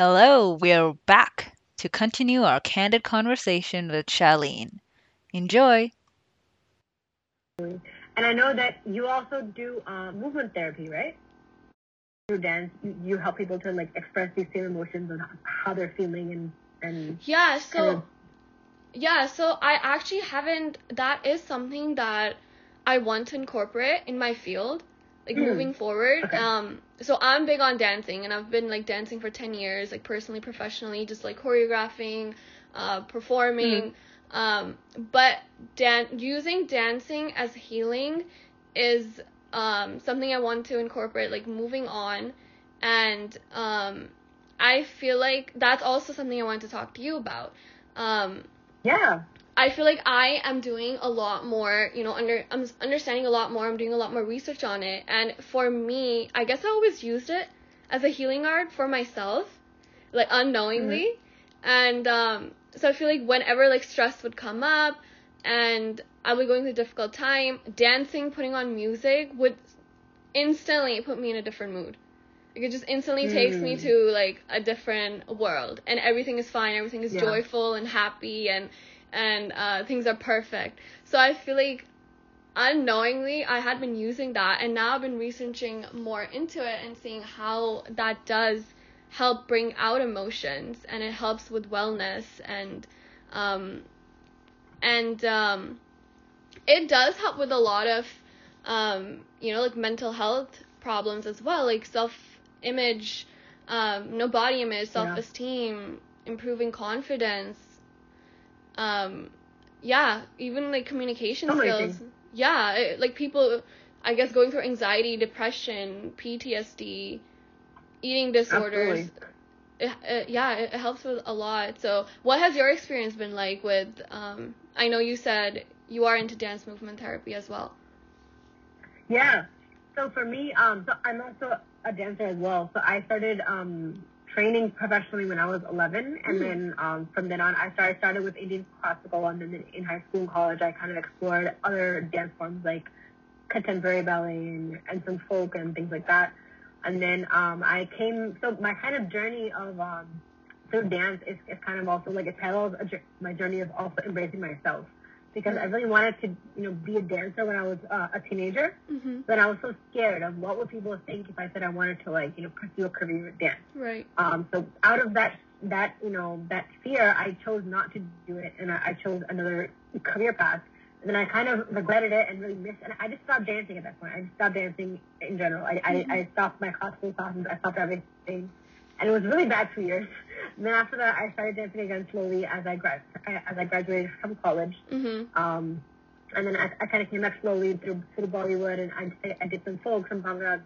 Hello, we're back to continue our candid conversation with Charlene. Enjoy. And I know that you also do uh, movement therapy, right? Through dance, you, you help people to like express these same emotions and how they're feeling and and Yeah, so kind of- yeah, so I actually haven't that is something that I want to incorporate in my field, like Hmm. moving forward. Okay. Um so I'm big on dancing and I've been like dancing for 10 years, like personally, professionally, just like choreographing, uh performing. Um but dan- using dancing as healing is um something I want to incorporate like moving on and um I feel like that's also something I want to talk to you about. Um, yeah, I feel like I am doing a lot more, you know, under I'm understanding a lot more. I'm doing a lot more research on it, and for me, I guess I always used it as a healing art for myself, like unknowingly, and um, so I feel like whenever like stress would come up, and I was going through a difficult time, dancing, putting on music would instantly put me in a different mood. Like it just instantly takes me Mm. to like a different world, and everything is fine. Everything is Yeah. joyful and happy, and and uh, things are perfect. So I feel like unknowingly I had been using that, and now I've been researching more into it and seeing how that does help bring out emotions, and it helps with wellness and um and um it does help with a lot of um you know like mental health problems as well like self image um no body image self esteem improving confidence um yeah even like communication skills yeah it, like people i guess going through anxiety depression ptsd eating disorders absolutely. it, it, yeah, it, it helps with a lot. So, what has your experience been like with? Um, I know you said you are into dance movement therapy as well. Yeah. So for me, um, so I'm also a dancer as well. So I started um, training professionally when I was 11, and Mm. then um, from then on, I started started with Indian classical, and then in high school and college, I kind of explored other dance forms like contemporary ballet and, and some folk and things like that. And then um, I came. So my kind of journey of um, through dance is, is kind of also like it parallels a, my journey of also embracing myself because I really wanted to you know be a dancer when I was uh, a teenager. Mm-hmm. But I was so scared of what would people think if I said I wanted to like, you know, pursue a career in dance. Right. Um, so out of that, that, you know, that fear, I chose not to do it and I, I chose another career path. And then I kind of regretted it and really missed, and I just stopped dancing at that point. I just stopped dancing in general. I, Mhm. I, I stopped my classical classes. I stopped everything. And it was really bad for years. And then after that, I started dancing again slowly as I, grad, as I graduated from college. Mm-hmm. Um, and then I, I kind of came back slowly through through Bollywood, and I, I did some folk, some bhangra,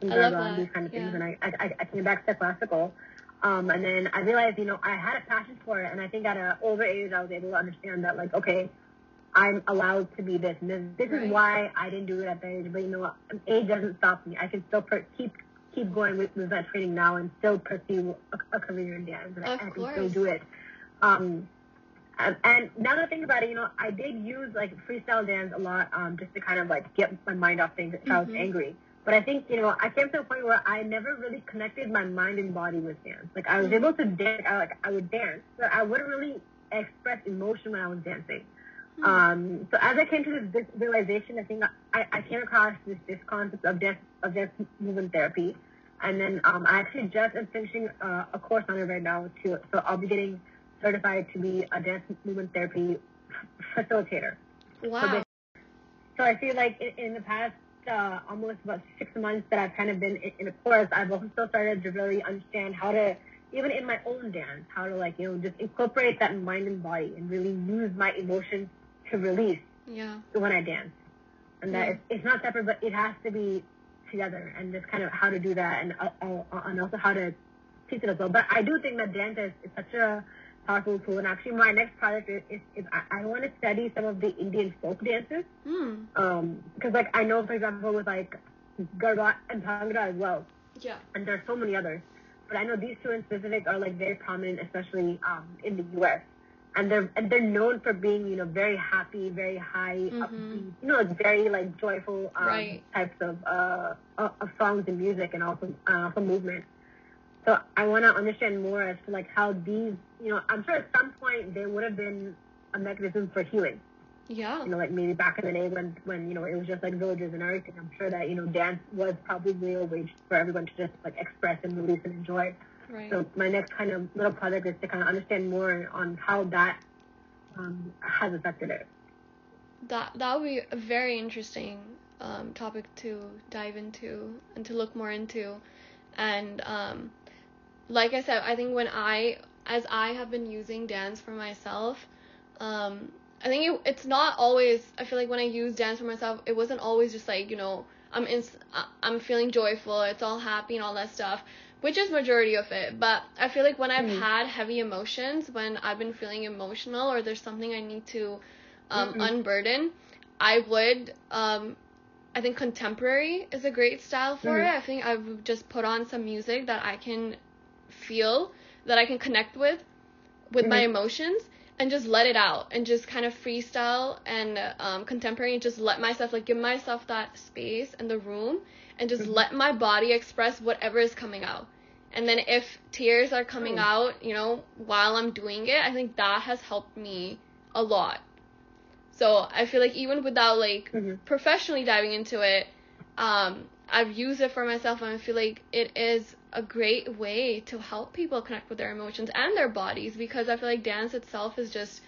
some garba, and these kind of things. yeah. And I, I I came back to classical, um, and then I realized, you know, I had a passion for it, and I think at an older age, I was able to understand that, like, okay, I'm allowed to be this, and this, this Right. is why I didn't do it at that age. But you know what, age doesn't stop me. I can still per- keep keep going with, with that training now, and still pursue a, a career in dance, and I, Of I can still do it. Um, um, and now that I think about it, you know, I did use like freestyle dance a lot, um, just to kind of like get my mind off things if I was angry. But I think, you know, I came to a point where I never really connected my mind and body with dance. Like I was Mhm. able to dance, I, like I would dance, but I wouldn't really express emotion when I was dancing. Um, so as I came to this, realization, I think I, I came across this, this concept of dance, of dance movement therapy. And then um, I actually just am finishing uh, a course on it right now too. So I'll be getting certified to be a dance movement therapy facilitator. Wow. So I feel like in, in the past uh, almost about six months that I've kind of been in, in a course, I've also started to really understand how to, even in my own dance, how to like, you know, just incorporate that mind and body and really use my emotions to release Yeah. when I dance. And that Yeah. it's, it's not separate, but it has to be together and just kind of how to do that and, uh, uh, and also how to teach it as well. But I do think that dance is, is such a powerful tool. And actually my next project is, is, is I, I want to study some of the Indian folk dances. Hmm. Um, because like I know, for example, with like Garba and Bhangra as well, Yeah. and there are so many others. But I know these two in specific are like very prominent, especially um, in the U.S. And they're and they're known for being you know very happy, very high, Mhm. upbeat, you know, like very like joyful um, Right. types of uh of of songs and music, and also uh, also movement. So I want to understand more as to like how these, you know, I'm sure at some point there would have been a mechanism for healing. Yeah. You know, like maybe back in the day when, when you know it was just like villages and everything. I'm sure that you know dance was probably a way for everyone to just like express and release and enjoy. Right. So my next kind of little project is to kind of understand more on how that um, has affected it. That that would be a very interesting um, topic to dive into and to look more into, and um, like I said, I think when I as I have been using dance for myself, um, I think it, it's not always. I feel like when I use dance for myself, it wasn't always just like you know I'm in, I'm feeling joyful, it's all happy and all that stuff, which is majority of it. But I feel like when I've Mhm. had heavy emotions, when I've been feeling emotional or there's something I need to um, Mhm. unburden, I would. Um, I think contemporary is a great style for Mhm. it. I think i've just put on some music that I can feel, that I can connect with, with my Mhm. emotions, and just let it out and just kind of freestyle and um, contemporary and just let myself like give myself that space and the room and just Mhm. let my body express whatever is coming out. And then if tears are coming Oh. out, you know, while I'm doing it, I think that has helped me a lot. So I feel like even without like Mhm. professionally diving into it, um, I've used it for myself and I feel like it is a great way to help people connect with their emotions and their bodies because I feel like dance itself is just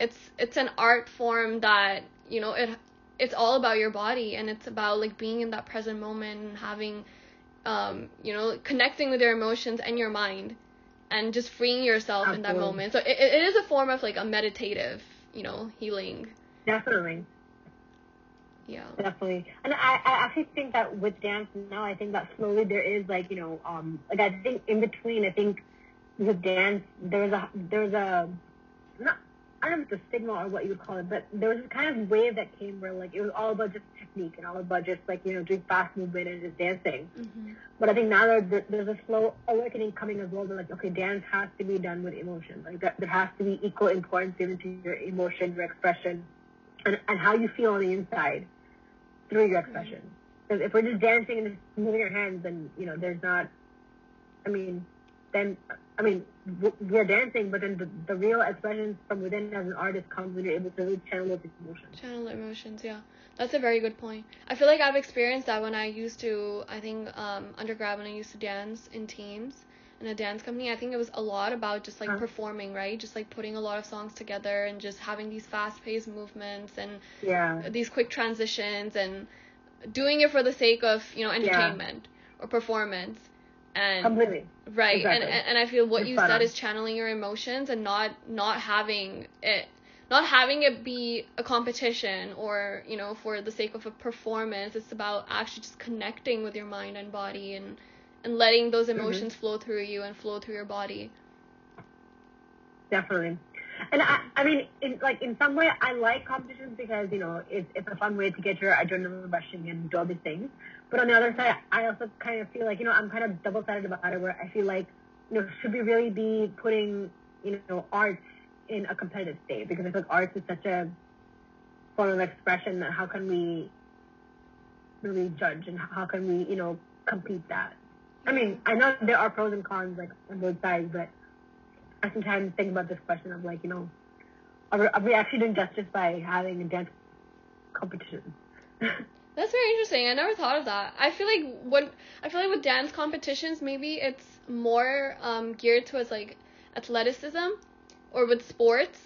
it's it's an art form that, you know, it it's all about your body and it's about like being in that present moment and having um, you know, connecting with your emotions and your mind and just freeing yourself in that moment. So it, it is a form of like a meditative, you know, healing. Definitely. Yeah. Definitely. And I, I actually think that with dance now, I think that slowly there is like, you know, um, like I think in between, I think with dance, there's a, there's a, not, I don't know if it's a signal or what you would call it, but there was this kind of wave that came where like it was all about just technique and all about just like, you know, doing fast movement and just dancing. hmm But I think now there, there's a slow awakening coming as well. That like, okay, dance has to be done with emotion. Like that, there has to be equal importance given to your emotion, your expression, and, and how you feel on the inside through your expression. Because if we're just dancing and just moving our hands, then you know, there's not. I mean, then I mean, we're dancing, but then the, the real expression from within as an artist comes when you're able to really channel those emotions. Channel emotions, yeah. That's a very good point. I feel like I've experienced that when I used to, I think, um, undergrad when I used to dance in teams in a dance company. I think it was a lot about just like Huh. performing, right? Just like putting a lot of songs together and just having these fast paced movements and Yeah. these quick transitions and doing it for the sake of, you know, entertainment or performance. And Completely. right and, Exactly. and and i feel what You're you said on. is channeling your emotions and not not having it not having it be a competition or you know for the sake of a performance it's about actually just connecting with your mind and body and and letting those Mm-hmm. emotions flow through you and flow through your body Definitely. And I, I mean, in, like in some way, I like competitions because you know it's it's a fun way to get your adrenaline rushing and do all these things. But on the other side, I also kind of feel like you know I'm kind of double sided about it, where I feel like you know should we really be putting you know arts in a competitive state because I feel like arts is such a form of expression that how can we really judge and how can we you know compete that? I mean, I know there are pros and cons like on both sides, but I sometimes think about this question of like, you know, are we, are we actually doing justice by having a dance competition? That's very interesting. I never thought of that. I feel like when I feel like with dance competitions, maybe it's more um, geared towards like athleticism, or with sports.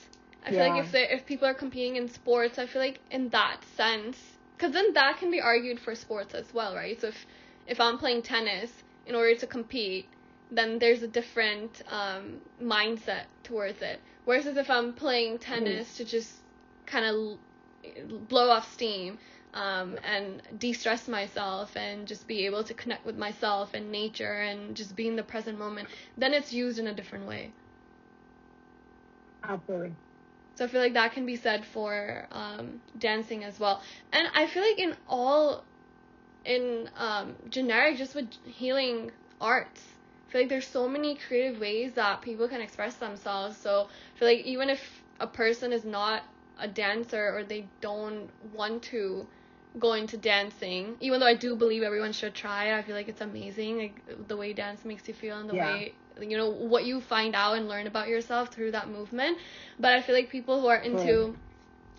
I feel like if they, if people are competing in sports, I feel like in that sense, because then that can be argued for sports as well, right? So if if I'm playing tennis in order to compete, then there's a different um, mindset towards it. Whereas if I'm playing tennis to just kind of blow off steam um, and de-stress myself and just be able to connect with myself and nature and just be in the present moment then it's used in a different way Absolutely. so i feel like that can be said for um, dancing as well and i feel like in all in um, generic just with healing arts I feel like there's so many creative ways that people can express themselves so i feel like even if a person is not a dancer or they don't want to go into dancing. Even though I do believe everyone should try I feel like it's amazing, like the way dance makes you feel and the Yeah. way you know what you find out and learn about yourself through that movement. But I feel like people who are into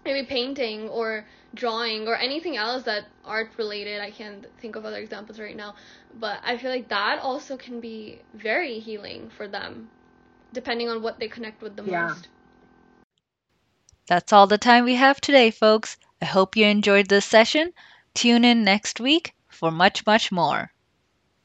maybe painting or drawing or anything else that art related, I can't think of other examples right now, but I feel like that also can be very healing for them, depending on what they connect with the Yeah. most. That's all the time we have today, folks. I hope you enjoyed this session. Tune in next week for much, much more.